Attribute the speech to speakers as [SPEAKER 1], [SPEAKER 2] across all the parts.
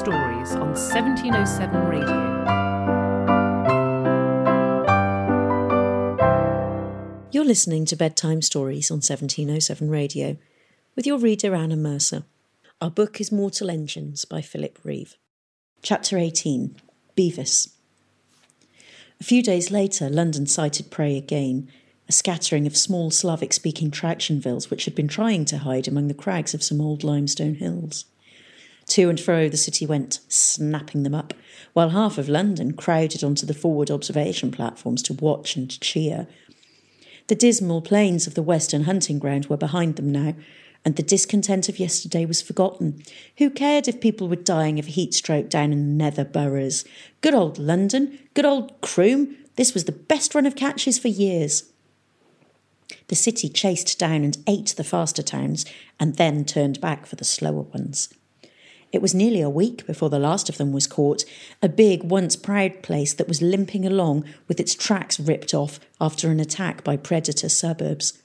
[SPEAKER 1] Stories on 1707 Radio.
[SPEAKER 2] You're listening to Bedtime Stories on 1707 Radio with your reader Anna Mercer. Our book is Mortal Engines by Philip Reeve. Chapter 18 Bevis. A few days later, London sighted prey again, a scattering of small Slavic speaking tractionvilles which had been trying to hide among the crags of some old limestone hills. To and fro the city went, snapping them up, while half of London crowded onto the forward observation platforms to watch and cheer. The dismal plains of the western hunting ground were behind them now, and the discontent of yesterday was forgotten. Who cared if people were dying of heat stroke down in the nether boroughs? Good old London, good old Croom, this was the best run of catches for years. The city chased down and ate the faster towns, and then turned back for the slower ones. It was nearly a week before the last of them was caught, a big, once proud place that was limping along with its tracks ripped off after an attack by predator suburbs.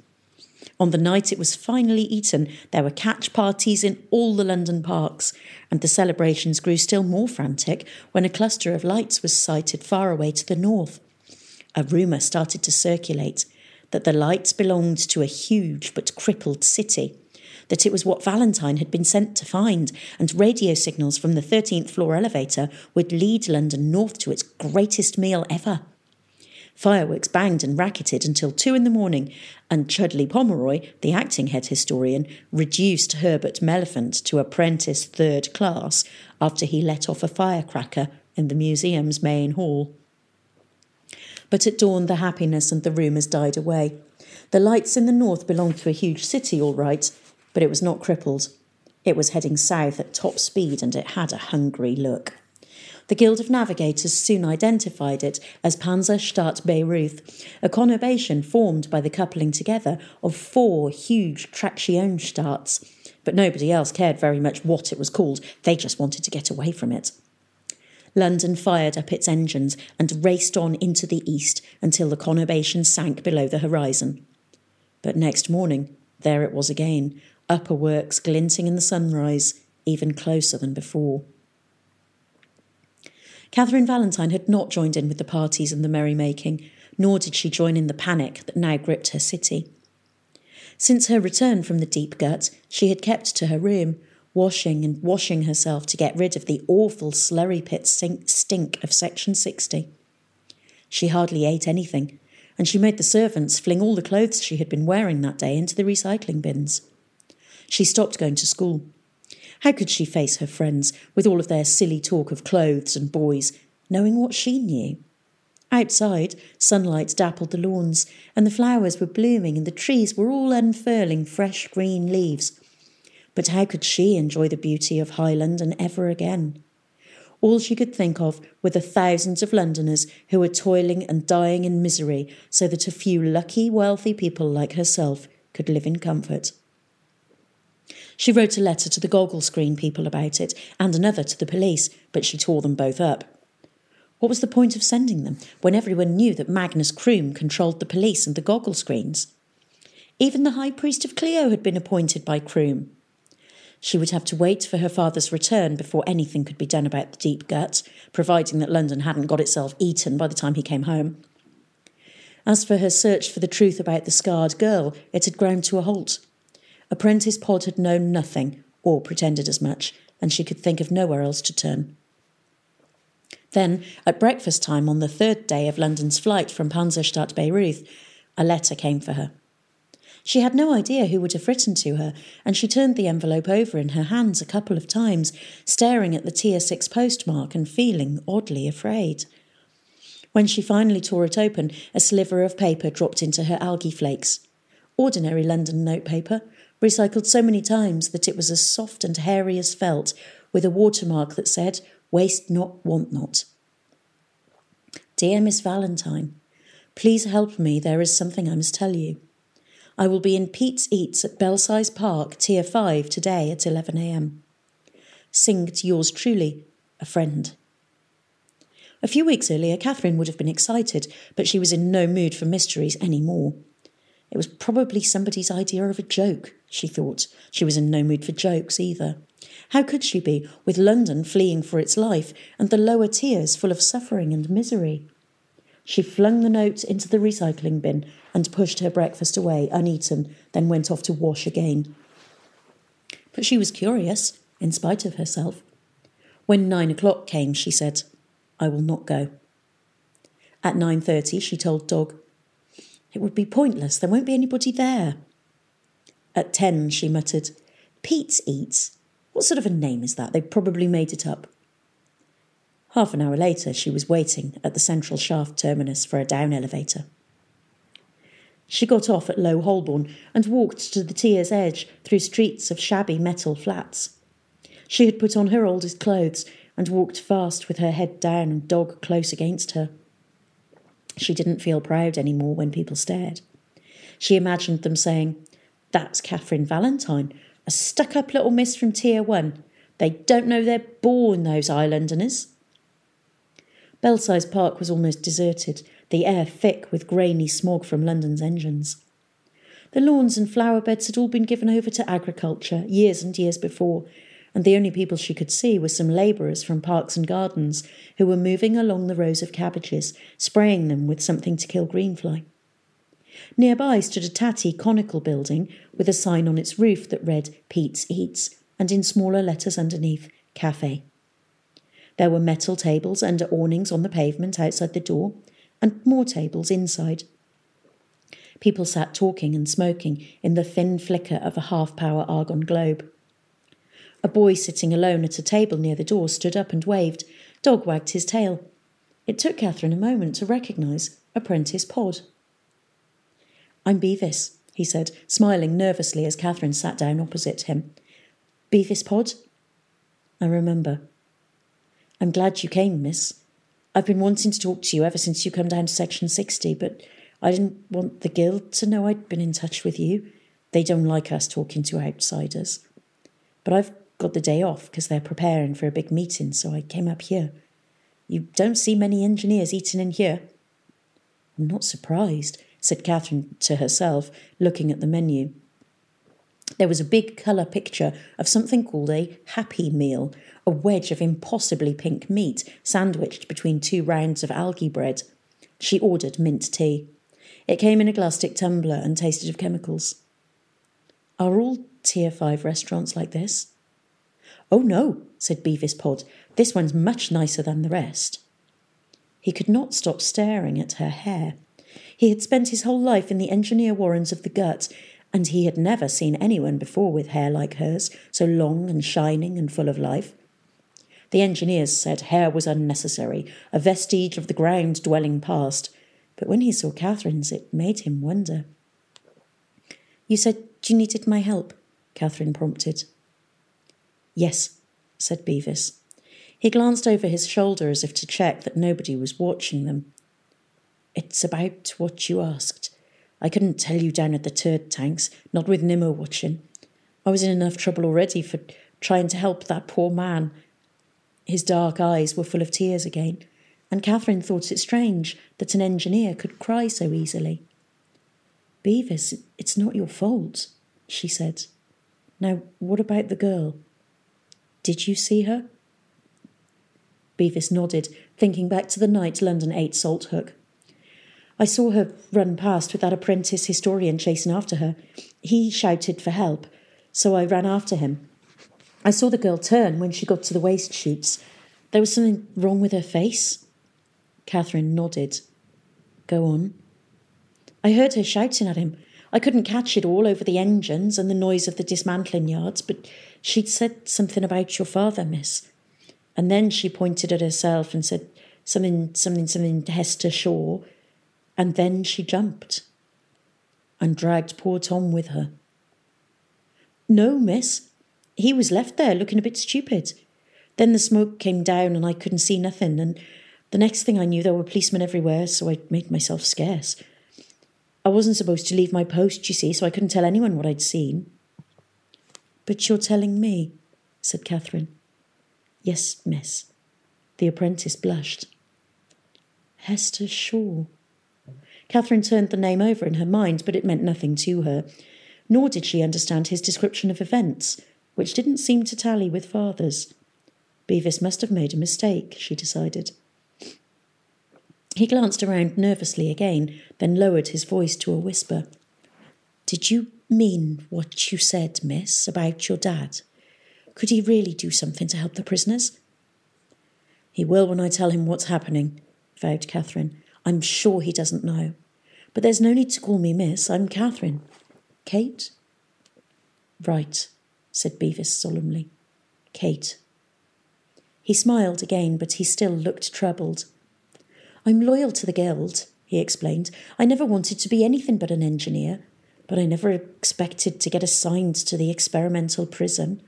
[SPEAKER 2] On the night it was finally eaten, there were catch parties in all the London parks, and the celebrations grew still more frantic when a cluster of lights was sighted far away to the north. A rumour started to circulate that the lights belonged to a huge but crippled city, that it was what Valentine had been sent to find, and radio signals from the 13th floor elevator would lead London north to its greatest meal ever. Fireworks banged and racketed until two in the morning, and Chudleigh Pomeroy, the acting head historian, reduced Herbert Melliphant to apprentice third class after he let off a firecracker in the museum's main hall. But at dawn, the happiness and the rumours died away. The lights in the north belonged to a huge city, all right, but it was not crippled. It was heading south at top speed and it had a hungry look. The Guild of Navigators soon identified it as Panzerstadt Bayreuth, a conurbation formed by the coupling together of four huge Tractionstadts. But nobody else cared very much what it was called, they just wanted to get away from it. London fired up its engines and raced on into the east until the conurbation sank below the horizon. But next morning, there it was again, upper works glinting in the sunrise, even closer than before. Catherine Valentine had not joined in with the parties and the merrymaking, nor did she join in the panic that now gripped her city. Since her return from the deep gut, she had kept to her room, washing and washing herself to get rid of the awful slurry pit stink of Section 60. She hardly ate anything, and she made the servants fling all the clothes she had been wearing that day into the recycling bins. She stopped going to school. How could she face her friends with all of their silly talk of clothes and boys, knowing what she knew? Outside, sunlight dappled the lawns, and the flowers were blooming, and the trees were all unfurling fresh green leaves. But how could she enjoy the beauty of High London ever again? All she could think of were the thousands of Londoners who were toiling and dying in misery so that a few lucky, wealthy people like herself could live in comfort. She wrote a letter to the goggle screen people about it and another to the police, but she tore them both up. What was the point of sending them when everyone knew that Magnus Croom controlled the police and the goggle screens? Even the High Priest of Clio had been appointed by Croom. She would have to wait for her father's return before anything could be done about the deep gut, providing that London hadn't got itself eaten by the time he came home. As for her search for the truth about the scarred girl, it had ground to a halt. Apprentice Pod had known nothing, or pretended as much, and she could think of nowhere else to turn. Then, at breakfast time on the third day of London's flight from Panzerstadt Bayreuth, a letter came for her. She had no idea who would have written to her, and she turned the envelope over in her hands a couple of times, staring at the Tier 6 postmark and feeling oddly afraid. When she finally tore it open, a sliver of paper dropped into her algae flakes. Ordinary London notepaper, recycled so many times that it was as soft and hairy as felt, with a watermark that said, Waste not, want not. Dear Miss Valentine, please help me, there is something I must tell you. I will be in Pete's Eats at Belsize Park, Tier 5, today at 11am. Sing to yours truly, a friend. A few weeks earlier, Catherine would have been excited, but she was in no mood for mysteries any more. It was probably somebody's idea of a joke, she thought. She was in no mood for jokes either. How could she be, with London fleeing for its life and the lower tiers full of suffering and misery? She flung the note into the recycling bin and pushed her breakfast away uneaten, then went off to wash again. But she was curious, in spite of herself. When nine o'clock came, she said, I will not go. At 9.30, she told Dog, It would be pointless, there won't be anybody there. At 10, she muttered, Pete's Eats? What sort of a name is that? They probably made it up. Half an hour later, she was waiting at the central shaft terminus for a down elevator. She got off at Low Holborn and walked to the tier's edge through streets of shabby metal flats. She had put on her oldest clothes and walked fast with her head down and dog close against her. She didn't feel proud any more when people stared. She imagined them saying, That's Catherine Valentine, a stuck up little miss from Tier 1. They don't know they're born, those Islanders. Belsize Park was almost deserted, the air thick with grainy smog from London's engines. The lawns and flower beds had all been given over to agriculture years and years before, and the only people she could see were some labourers from Parks and Gardens who were moving along the rows of cabbages, spraying them with something to kill greenfly. Nearby stood a tatty conical building with a sign on its roof that read Pete's Eats and in smaller letters underneath Cafe. There were metal tables under awnings on the pavement outside the door, and more tables inside. People sat talking and smoking in the thin flicker of a half power argon globe. A boy sitting alone at a table near the door stood up and waved. Dog wagged his tail. It took Catherine a moment to recognise Apprentice Pod. I'm Bevis, he said, smiling nervously as Catherine sat down opposite him. Bevis Pod? I remember. I'm glad you came, miss. I've been wanting to talk to you ever since you come down to section 60, but I didn't want the guild to know I'd been in touch with you. They don't like us talking to outsiders. But I've got the day off because they're preparing for a big meeting, so I came up here. You don't see many engineers eating in here. I'm not surprised, said Catherine to herself, looking at the menu. There was a big colour picture of something called a Happy Meal, a wedge of impossibly pink meat sandwiched between two rounds of algae bread. She ordered mint tea. It came in a glasstic tumbler and tasted of chemicals. Are all Tier 5 restaurants like this? Oh no, said Bevis Pod. This one's much nicer than the rest. He could not stop staring at her hair. He had spent his whole life in the engineer warrens of the gut, and he had never seen anyone before with hair like hers, so long and shining and full of life. The engineers said hair was unnecessary, a vestige of the ground dwelling past, but when he saw Catherine's, it made him wonder. You said you needed my help, Catherine prompted. Yes, said Bevis. He glanced over his shoulder as if to check that nobody was watching them. It's about what you asked. I couldn't tell you down at the turd tanks, not with Nimmo watching. I was in enough trouble already for trying to help that poor man. His dark eyes were full of tears again, and Catherine thought it strange that an engineer could cry so easily. Bevis, it's not your fault, she said. Now, what about the girl? Did you see her? Bevis nodded, thinking back to the night London ate Salthook. I saw her run past with that apprentice historian chasing after her. He shouted for help, so I ran after him. I saw the girl turn when she got to the waste chutes. There was something wrong with her face. Catherine nodded. Go on. I heard her shouting at him. I couldn't catch it all over the engines and the noise of the dismantling yards, but She'd said something about your father, miss. And then she pointed at herself and said something, something, something, Hester Shaw. And then she jumped and dragged poor Tom with her. No, miss. He was left there looking a bit stupid. Then the smoke came down and I couldn't see nothing, and the next thing I knew there were policemen everywhere, so I made myself scarce. I wasn't supposed to leave my post, you see, so I couldn't tell anyone what I'd seen. But you're telling me, said Catherine. Yes, miss. The apprentice blushed. Hester Shaw. Catherine turned the name over in her mind, but it meant nothing to her. Nor did she understand his description of events, which didn't seem to tally with father's. Bevis must have made a mistake, she decided. He glanced around nervously again, then lowered his voice to a whisper. Did you mean what you said, miss, about your dad? Could he really do something to help the prisoners? He will when I tell him what's happening, vowed Catherine. I'm sure he doesn't know. But there's no need to call me miss. I'm Catherine. Kate? Right, said Bevis solemnly. Kate. He smiled again, but he still looked troubled. I'm loyal to the Guild, he explained. I never wanted to be anything but an engineer, but I never expected to get assigned to the experimental prison.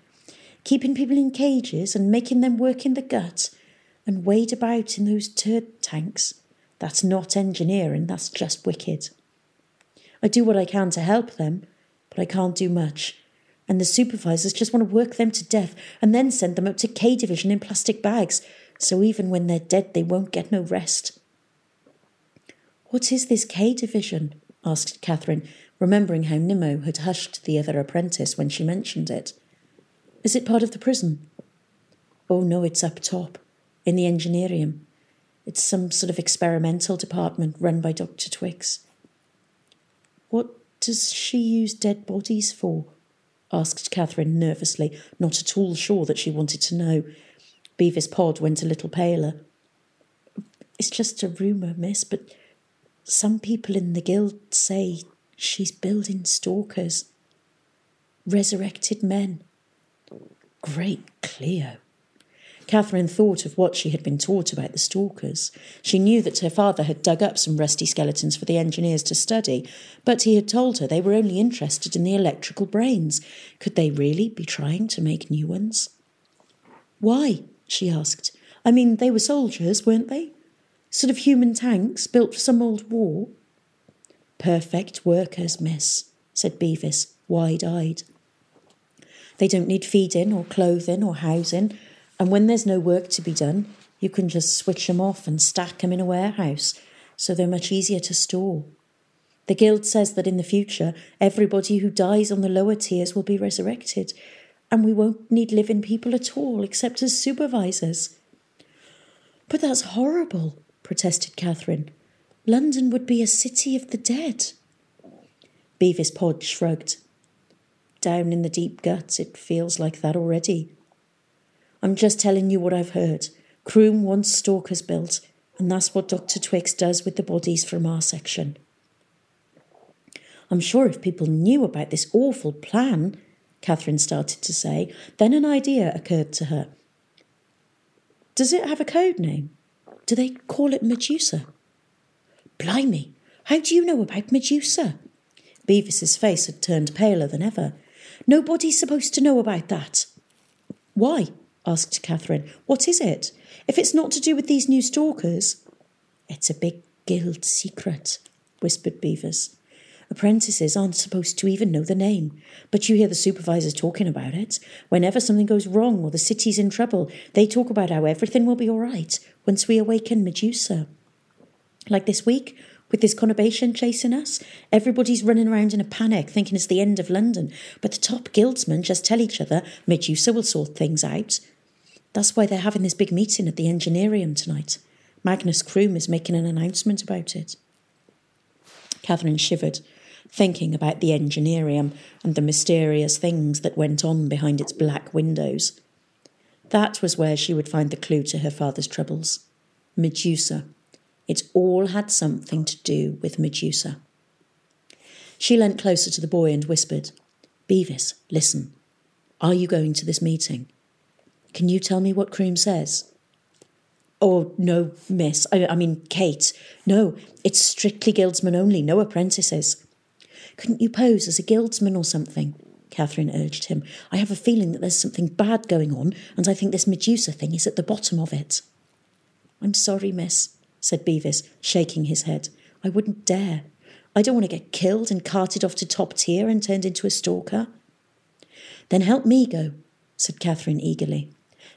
[SPEAKER 2] Keeping people in cages and making them work in the gut and wade about in those turd tanks. That's not engineering, that's just wicked. I do what I can to help them, but I can't do much. And the supervisors just want to work them to death and then send them up to K Division in plastic bags, so even when they're dead, they won't get no rest. What is this K Division? asked Catherine, remembering how Nimmo had hushed the other apprentice when she mentioned it. Is it part of the prison? Oh, no, it's up top, in the engineerium. It's some sort of experimental department run by Dr. Twix. What does she use dead bodies for? asked Catherine nervously, not at all sure that she wanted to know. Bevis Pod went a little paler. It's just a rumour, miss, but some people in the guild say she's building stalkers. Resurrected men. Great Clio. Catherine thought of what she had been taught about the stalkers. She knew that her father had dug up some rusty skeletons for the engineers to study, but he had told her they were only interested in the electrical brains. Could they really be trying to make new ones? Why? she asked. I mean, they were soldiers, weren't they? Sort of human tanks built for some old war? Perfect workers, miss, said Bevis, wide eyed. They don't need feeding or clothing or housing. And when there's no work to be done, you can just switch them off and stack them in a warehouse, so they're much easier to store. The Guild says that in the future, everybody who dies on the lower tiers will be resurrected, and we won't need living people at all except as supervisors. But that's horrible, protested Catherine. London would be a city of the dead. Bevis Pod shrugged. Down in the deep guts, it feels like that already. I'm just telling you what I've heard. Croom wants stalkers built, and that's what Dr. Twix does with the bodies from our section. I'm sure if people knew about this awful plan, Catherine started to say, then an idea occurred to her. Does it have a code name? Do they call it Medusa? Blimey, how do you know about Medusa? Bevis's face had turned paler than ever. Nobody's supposed to know about that. Why? Asked Catherine. What is it? If it's not to do with these new stalkers. It's a big guild secret, whispered Bevis. Apprentices aren't supposed to even know the name, but you hear the supervisors talking about it. Whenever something goes wrong or the city's in trouble, they talk about how everything will be all right once we awaken Medusa. Like this week, with this conurbation chasing us, everybody's running around in a panic, thinking it's the end of London. But the top guildsmen just tell each other Medusa will sort things out. That's why they're having this big meeting at the Engineerium tonight. Magnus Croom is making an announcement about it. Catherine shivered, thinking about the Engineerium and the mysterious things that went on behind its black windows. That was where she would find the clue to her father's troubles. Medusa. It all had something to do with Medusa. She leant closer to the boy and whispered, Bevis, listen. Are you going to this meeting? Can you tell me what Croom says? Oh, no, miss. I, I mean, Kate. No, it's strictly guildsmen only, no apprentices. Couldn't you pose as a guildsman or something? Catherine urged him. I have a feeling that there's something bad going on, and I think this Medusa thing is at the bottom of it. I'm sorry, miss, said Bevis, shaking his head. I wouldn't dare. I don't want to get killed and carted off to top tier and turned into a stalker. Then help me go, said Catherine eagerly.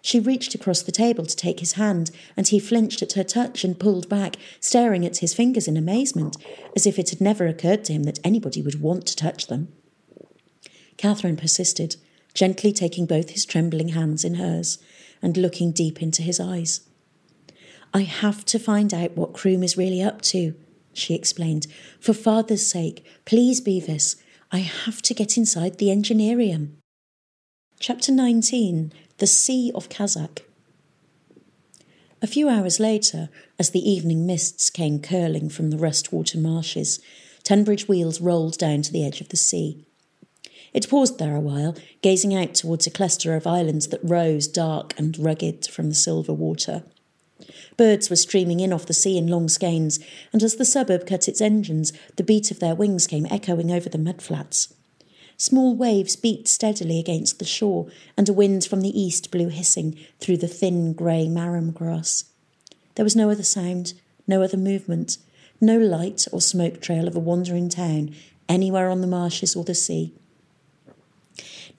[SPEAKER 2] She reached across the table to take his hand, and he flinched at her touch and pulled back, staring at his fingers in amazement, as if it had never occurred to him that anybody would want to touch them. Catherine persisted, gently taking both his trembling hands in hers and looking deep into his eyes. I have to find out what Croom is really up to, she explained. For father's sake, please, Bevis, I have to get inside the engineerium. Chapter 19 The Sea of Khazak. A few hours later, as the evening mists came curling from the Rustwater marshes, Tunbridge wheels rolled down to the edge of the sea. It paused there a while, gazing out towards a cluster of islands that rose dark and rugged from the silver water. Birds were streaming in off the sea in long skeins, and as the suburb cut its engines, the beat of their wings came echoing over the mudflats. Small waves beat steadily against the shore, and a wind from the east blew hissing through the thin grey marram grass. There was no other sound, no other movement, no light or smoke trail of a wandering town anywhere on the marshes or the sea.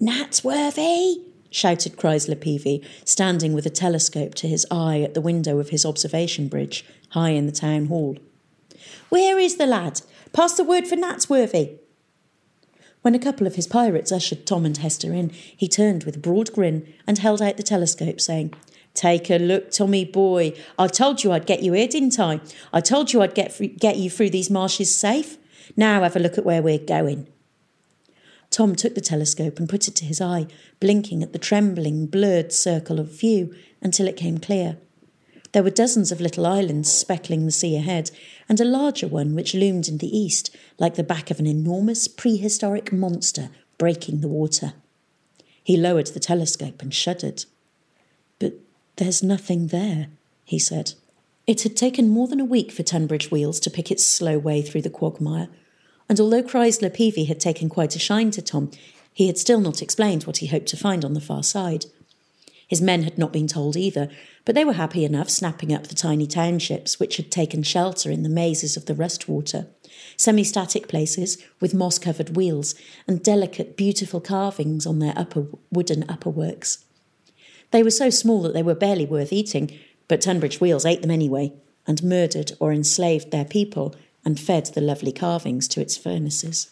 [SPEAKER 2] Natsworthy! shouted Chrysler Peavey, standing with a telescope to his eye at the window of his observation bridge, high in the town hall. Where is the lad? Pass the word for Natsworthy. When a couple of his pirates ushered Tom and Hester in, he turned with a broad grin and held out the telescope, saying, Take a look, Tommy boy. I told you I'd get you here, didn't I? I told you I'd get, get you through these marshes safe. Now have a look at where we're going. Tom took the telescope and put it to his eye, blinking at the trembling, blurred circle of view until it came clear. There were dozens of little islands speckling the sea ahead, and a larger one which loomed in the east, like the back of an enormous prehistoric monster breaking the water. He lowered the telescope and shuddered. But there's nothing there, he said. It had taken more than a week for Tunbridge Wheels to pick its slow way through the quagmire, and although Chrysler Peavey had taken quite a shine to Tom, he had still not explained what he hoped to find on the far side. His men had not been told either, but they were happy enough snapping up the tiny townships which had taken shelter in the mazes of the Rustwater, semi static places with moss covered wheels and delicate, beautiful carvings on their upper wooden upperworks. They were so small that they were barely worth eating, but Tunbridge Wheels ate them anyway, and murdered or enslaved their people and fed the lovely carvings to its furnaces.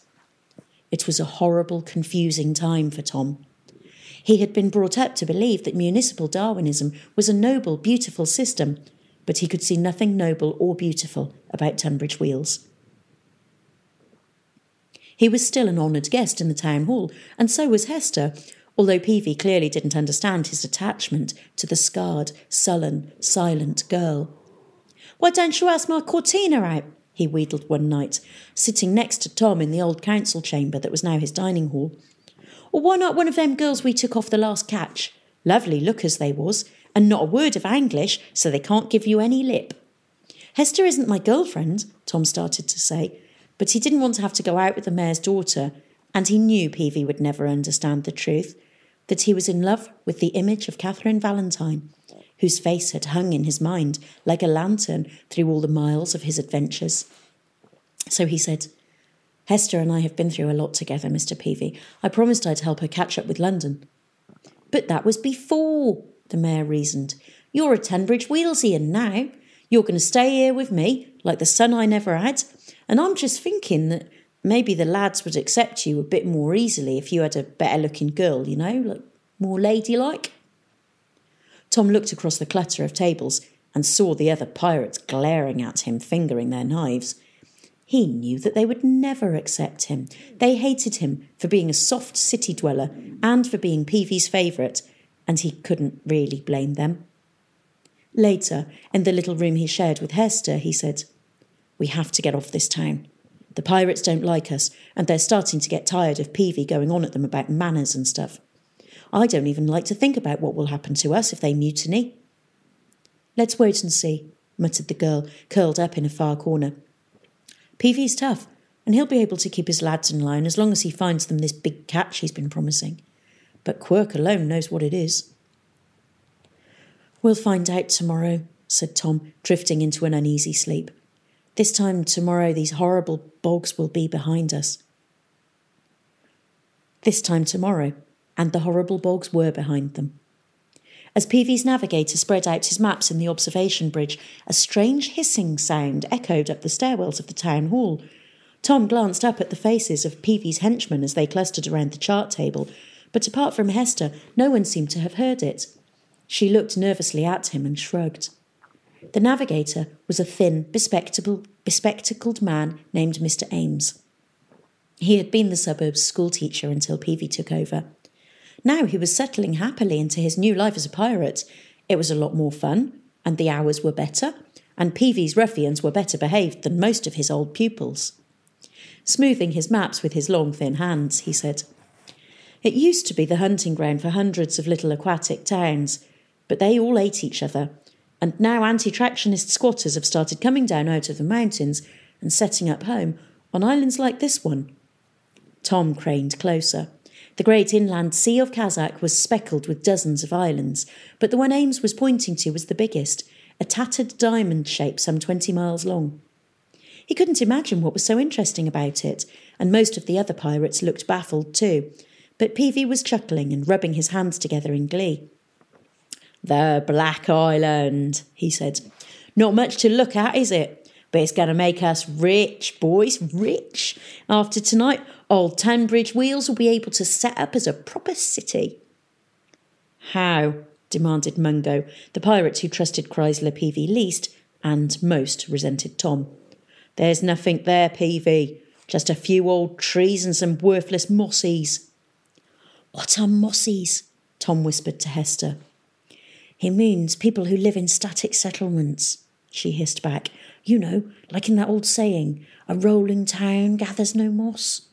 [SPEAKER 2] It was a horrible, confusing time for Tom. He had been brought up to believe that municipal Darwinism was a noble, beautiful system, but he could see nothing noble or beautiful about Tunbridge Wheels. He was still an honoured guest in the town hall, and so was Hester, although Peavey clearly didn't understand his attachment to the scarred, sullen, silent girl. Why don't you ask my Cortina out? he wheedled one night, sitting next to Tom in the old council chamber that was now his dining hall. Or why not one of them girls we took off the last catch? Lovely lookers they was, and not a word of English, so they can't give you any lip. Hester isn't my girlfriend, Tom started to say, but he didn't want to have to go out with the mayor's daughter, and he knew Peavey would never understand the truth that he was in love with the image of Catherine Valentine, whose face had hung in his mind like a lantern through all the miles of his adventures. So he said, Hester and I have been through a lot together, Mr. Peavey. I promised I'd help her catch up with London. But that was before, the mayor reasoned. You're a Tunbridge Wheelsian now. You're going to stay here with me, like the son I never had. And I'm just thinking that maybe the lads would accept you a bit more easily if you had a better looking girl, you know, like more ladylike. Tom looked across the clutter of tables and saw the other pirates glaring at him, fingering their knives. He knew that they would never accept him. They hated him for being a soft city dweller and for being Peavey's favourite, and he couldn't really blame them. Later, in the little room he shared with Hester, he said, We have to get off this town. The pirates don't like us, and they're starting to get tired of Peavey going on at them about manners and stuff. I don't even like to think about what will happen to us if they mutiny. Let's wait and see, muttered the girl, curled up in a far corner. Peavey's tough, and he'll be able to keep his lads in line as long as he finds them this big catch he's been promising. But Quirk alone knows what it is. We'll find out tomorrow, said Tom, drifting into an uneasy sleep. This time tomorrow, these horrible bogs will be behind us. This time tomorrow, and the horrible bogs were behind them. As Peavey's navigator spread out his maps in the observation bridge, a strange hissing sound echoed up the stairwells of the town hall. Tom glanced up at the faces of Peavey's henchmen as they clustered around the chart table, but apart from Hester, no one seemed to have heard it. She looked nervously at him and shrugged. The navigator was a thin, bespectacled man named Mr. Ames. He had been the suburb's schoolteacher until Peavey took over. Now he was settling happily into his new life as a pirate. It was a lot more fun, and the hours were better, and Peavey's ruffians were better behaved than most of his old pupils. Smoothing his maps with his long, thin hands, he said, It used to be the hunting ground for hundreds of little aquatic towns, but they all ate each other. And now anti tractionist squatters have started coming down out of the mountains and setting up home on islands like this one. Tom craned closer. The great inland Sea of Khazak was speckled with dozens of islands, but the one Ames was pointing to was the biggest, a tattered diamond shape some 20 miles long. He couldn't imagine what was so interesting about it, and most of the other pirates looked baffled too, but Peavey was chuckling and rubbing his hands together in glee. The Black Island, he said. Not much to look at, is it? But it's going to make us rich, boys, rich. After tonight, old Tunbridge Wheels will be able to set up as a proper city. How? demanded Mungo, the pirate who trusted Chrysler Peavey least and most resented Tom. There's nothing there, Peavey. Just a few old trees and some worthless mossies. What are mossies? Tom whispered to Hester. He means people who live in static settlements, she hissed back. You know, like in that old saying, a rolling town gathers no moss.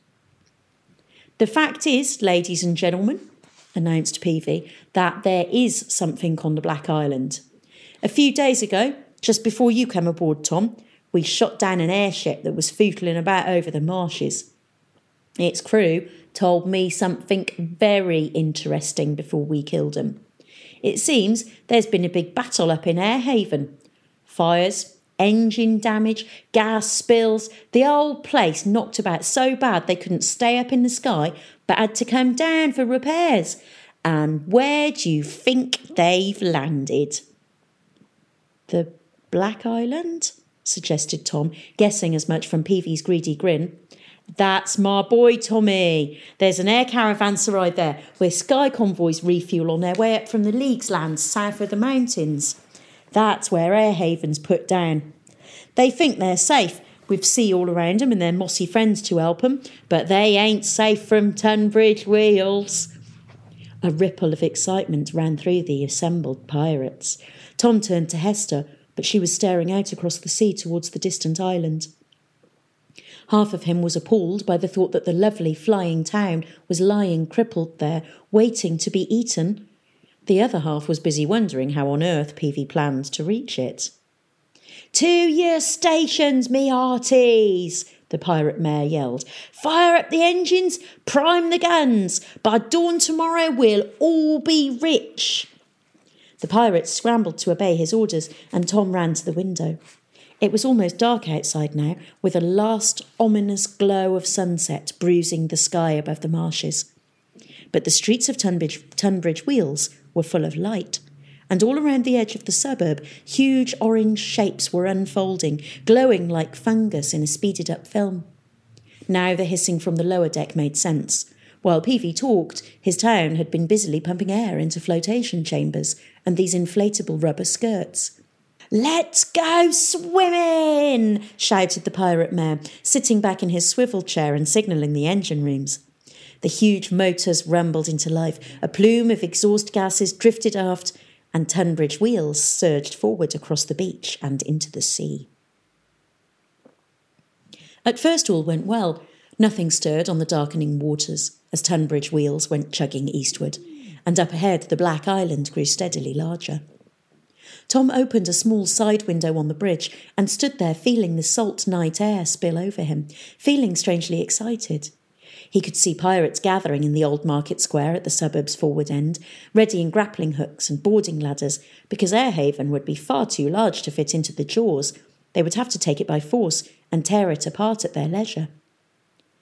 [SPEAKER 2] The fact is, ladies and gentlemen, announced Peavey, that there is something on the Black Island. A few days ago, just before you came aboard, Tom, we shot down an airship that was footling about over the marshes. Its crew told me something very interesting before we killed him. It seems there's been a big battle up in Airhaven. Fires, engine damage, gas spills, the old place knocked about so bad they couldn't stay up in the sky but had to come down for repairs. And where do you think they've landed? The Black Island? suggested Tom, guessing as much from Peavey's greedy grin. That's my boy Tommy. There's an air caravanserai there where sky convoys refuel on their way up from the League's lands south of the mountains. That's where air havens put down. They think they're safe, with sea all around around 'em and their mossy friends to help help 'em, but they ain't safe from Tunbridge Wheels. A ripple of excitement ran through the assembled pirates. Tom turned to Hester, but she was staring out across the sea towards the distant island. Half of him was appalled by the thought that the lovely flying town was lying crippled there, waiting to be eaten. The other half was busy wondering how on earth Peavey planned to reach it. To your stations, me hearties! the pirate mayor yelled. Fire up the engines, prime the guns. By dawn tomorrow, we'll all be rich. The pirates scrambled to obey his orders, and Tom ran to the window. It was almost dark outside now, with a last ominous glow of sunset bruising the sky above the marshes. But the streets of Tunbridge, Tunbridge Wells were full of light, and all around the edge of the suburb, huge orange shapes were unfolding, glowing like fungus in a speeded up film. Now the hissing from the lower deck made sense. While Peavey talked, his town had been busily pumping air into flotation chambers and these inflatable rubber skirts. Let's go swimming! shouted the pirate mayor, sitting back in his swivel chair and signalling the engine rooms. The huge motors rumbled into life, a plume of exhaust gases drifted aft, and Tunbridge wheels surged forward across the beach and into the sea. At first, all went well. Nothing stirred on the darkening waters as Tunbridge wheels went chugging eastward, and up ahead the Black Island grew steadily larger. Tom opened a small side window on the bridge and stood there feeling the salt night air spill over him, feeling strangely excited. He could see pirates gathering in the old market square at the suburb's forward end, readying grappling hooks and boarding ladders, because Airhaven would be far too large to fit into the jaws. They would have to take it by force and tear it apart at their leisure.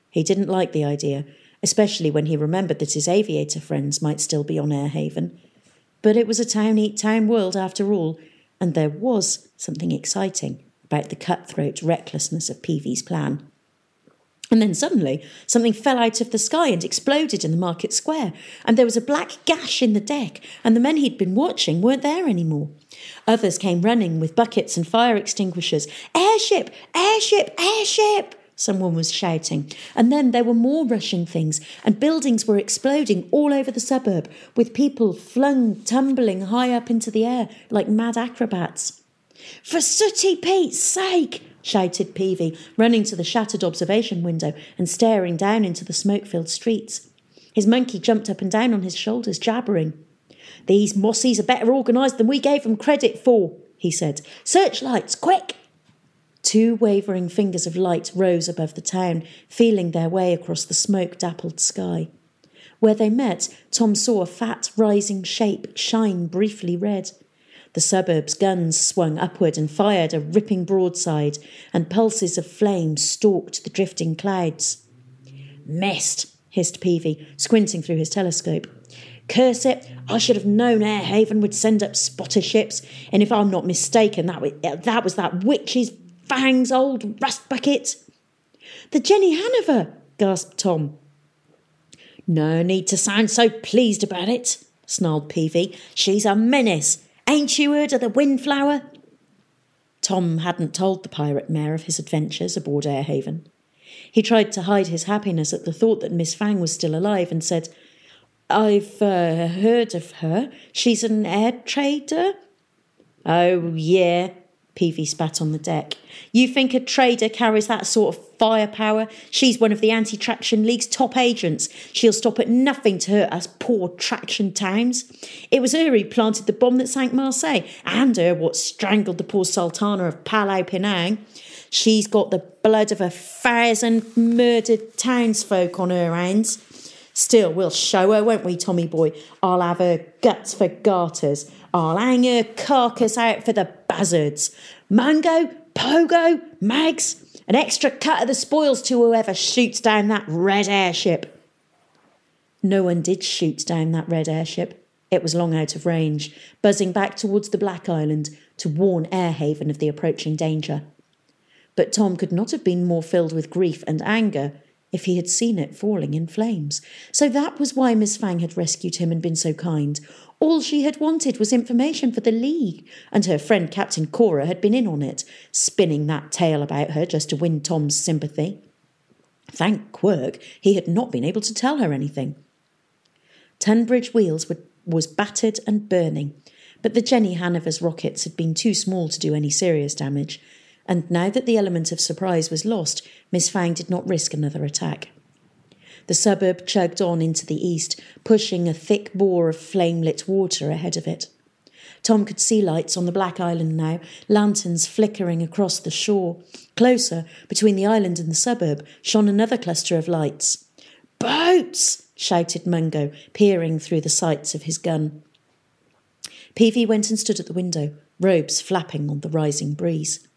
[SPEAKER 2] He didn't like the idea, especially when he remembered that his aviator friends might still be on Airhaven. But it was a town eat town world after all, and there was something exciting about the cutthroat recklessness of Peavey's plan. And then suddenly, something fell out of the sky and exploded in the market square, and there was a black gash in the deck, and the men he'd been watching weren't there anymore. Others came running with buckets and fire extinguishers. Airship! Airship! Airship! Someone was shouting. And then there were more rushing things, and buildings were exploding all over the suburb, with people flung tumbling high up into the air like mad acrobats. For Sooty Pete's sake! shouted Peavey, running to the shattered observation window and staring down into the smoke filled streets. His monkey jumped up and down on his shoulders, jabbering. These mossies are better organised than we gave them credit for, he said. Searchlights, quick! Two wavering fingers of light rose above the town, feeling their way across the smoke dappled sky. Where they met, Tom saw a fat, rising shape shine briefly red. The suburb's guns swung upward and fired a ripping broadside, and pulses of flame stalked the drifting clouds. Mist, hissed Peavey, squinting through his telescope. Curse it, I should have known Airhaven would send up spotter ships, and if I'm not mistaken, that was that, was that witch's fangs old rust bucket. The Jenny Haniver, gasped Tom. No need to sound so pleased about it, snarled Peavey. She's a menace. Ain't you heard of the Windflower? Tom hadn't told the pirate mayor of his adventures aboard Airhaven. He tried to hide his happiness at the thought that Miss Fang was still alive and said, I've uh, heard of her. She's an air trader. Oh, yeah, Peavey spat on the deck. You think a trader carries that sort of firepower? She's one of the Anti Traction League's top agents. She'll stop at nothing to hurt us poor traction towns. It was her who planted the bomb that sank Marseille, and her what strangled the poor Sultana of Palau Penang. She's got the blood of a thousand murdered townsfolk on her hands. Still, we'll show her, won't we, Tommy boy? I'll have her guts for garters. I'll hang her carcass out for the buzzards. Mungo, Pogo, Mags, an extra cut of the spoils to whoever shoots down that red airship. No one did shoot down that red airship. It was long out of range, buzzing back towards the Black Island to warn Airhaven of the approaching danger. But Tom could not have been more filled with grief and anger if he had seen it falling in flames. So that was why Miss Fang had rescued him and been so kind. All she had wanted was information for the League, and her friend Captain Khora had been in on it, spinning that tale about her just to win Tom's sympathy. Thank Quirk, he had not been able to tell her anything. Tunbridge Wheels were, was battered and burning, but the Jenny Haniver's rockets had been too small to do any serious damage, and now that the element of surprise was lost, Miss Fang did not risk another attack. The suburb chugged on into the east, pushing a thick bore of flame lit water ahead of it. Tom could see lights on the Black Island now, lanterns flickering across the shore. Closer, between the island and the suburb, shone another cluster of lights. Boats! shouted Mungo, peering through the sights of his gun. Peavey went and stood at the window, robes flapping on the rising breeze.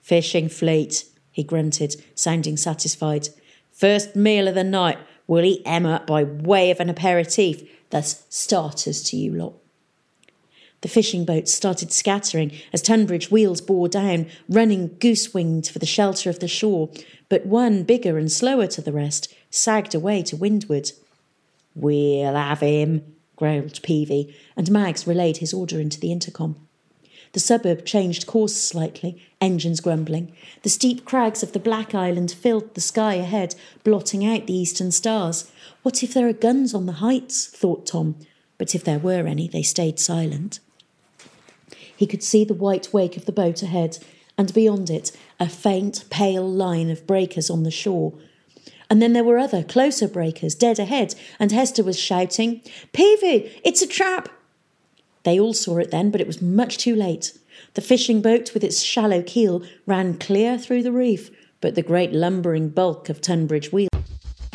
[SPEAKER 2] Fishing fleet, he grunted, sounding satisfied. First meal of the night. We'll eat Emma by way of an aperitif. Thus, starters to you lot. The fishing boats started scattering as Tunbridge wheels bore down, running goose winged for the shelter of the shore, but one, bigger and slower to the rest, sagged away to windward. We'll have him, growled Peavey, and Mags relayed his order into the intercom. The suburb changed course slightly, engines grumbling. The steep crags of the Black Island filled the sky ahead, blotting out the eastern stars. What if there are guns on the heights? thought Tom. But if there were any, they stayed silent. He could see the white wake of the boat ahead, and beyond it, a faint, pale line of breakers on the shore. And then there were other, closer breakers, dead ahead, and Hester was shouting, Peavy, it's a trap! They all saw it then, but it was much too late. The fishing boat, with its shallow keel, ran clear through the reef, but the great lumbering bulk of Tunbridge Wheel.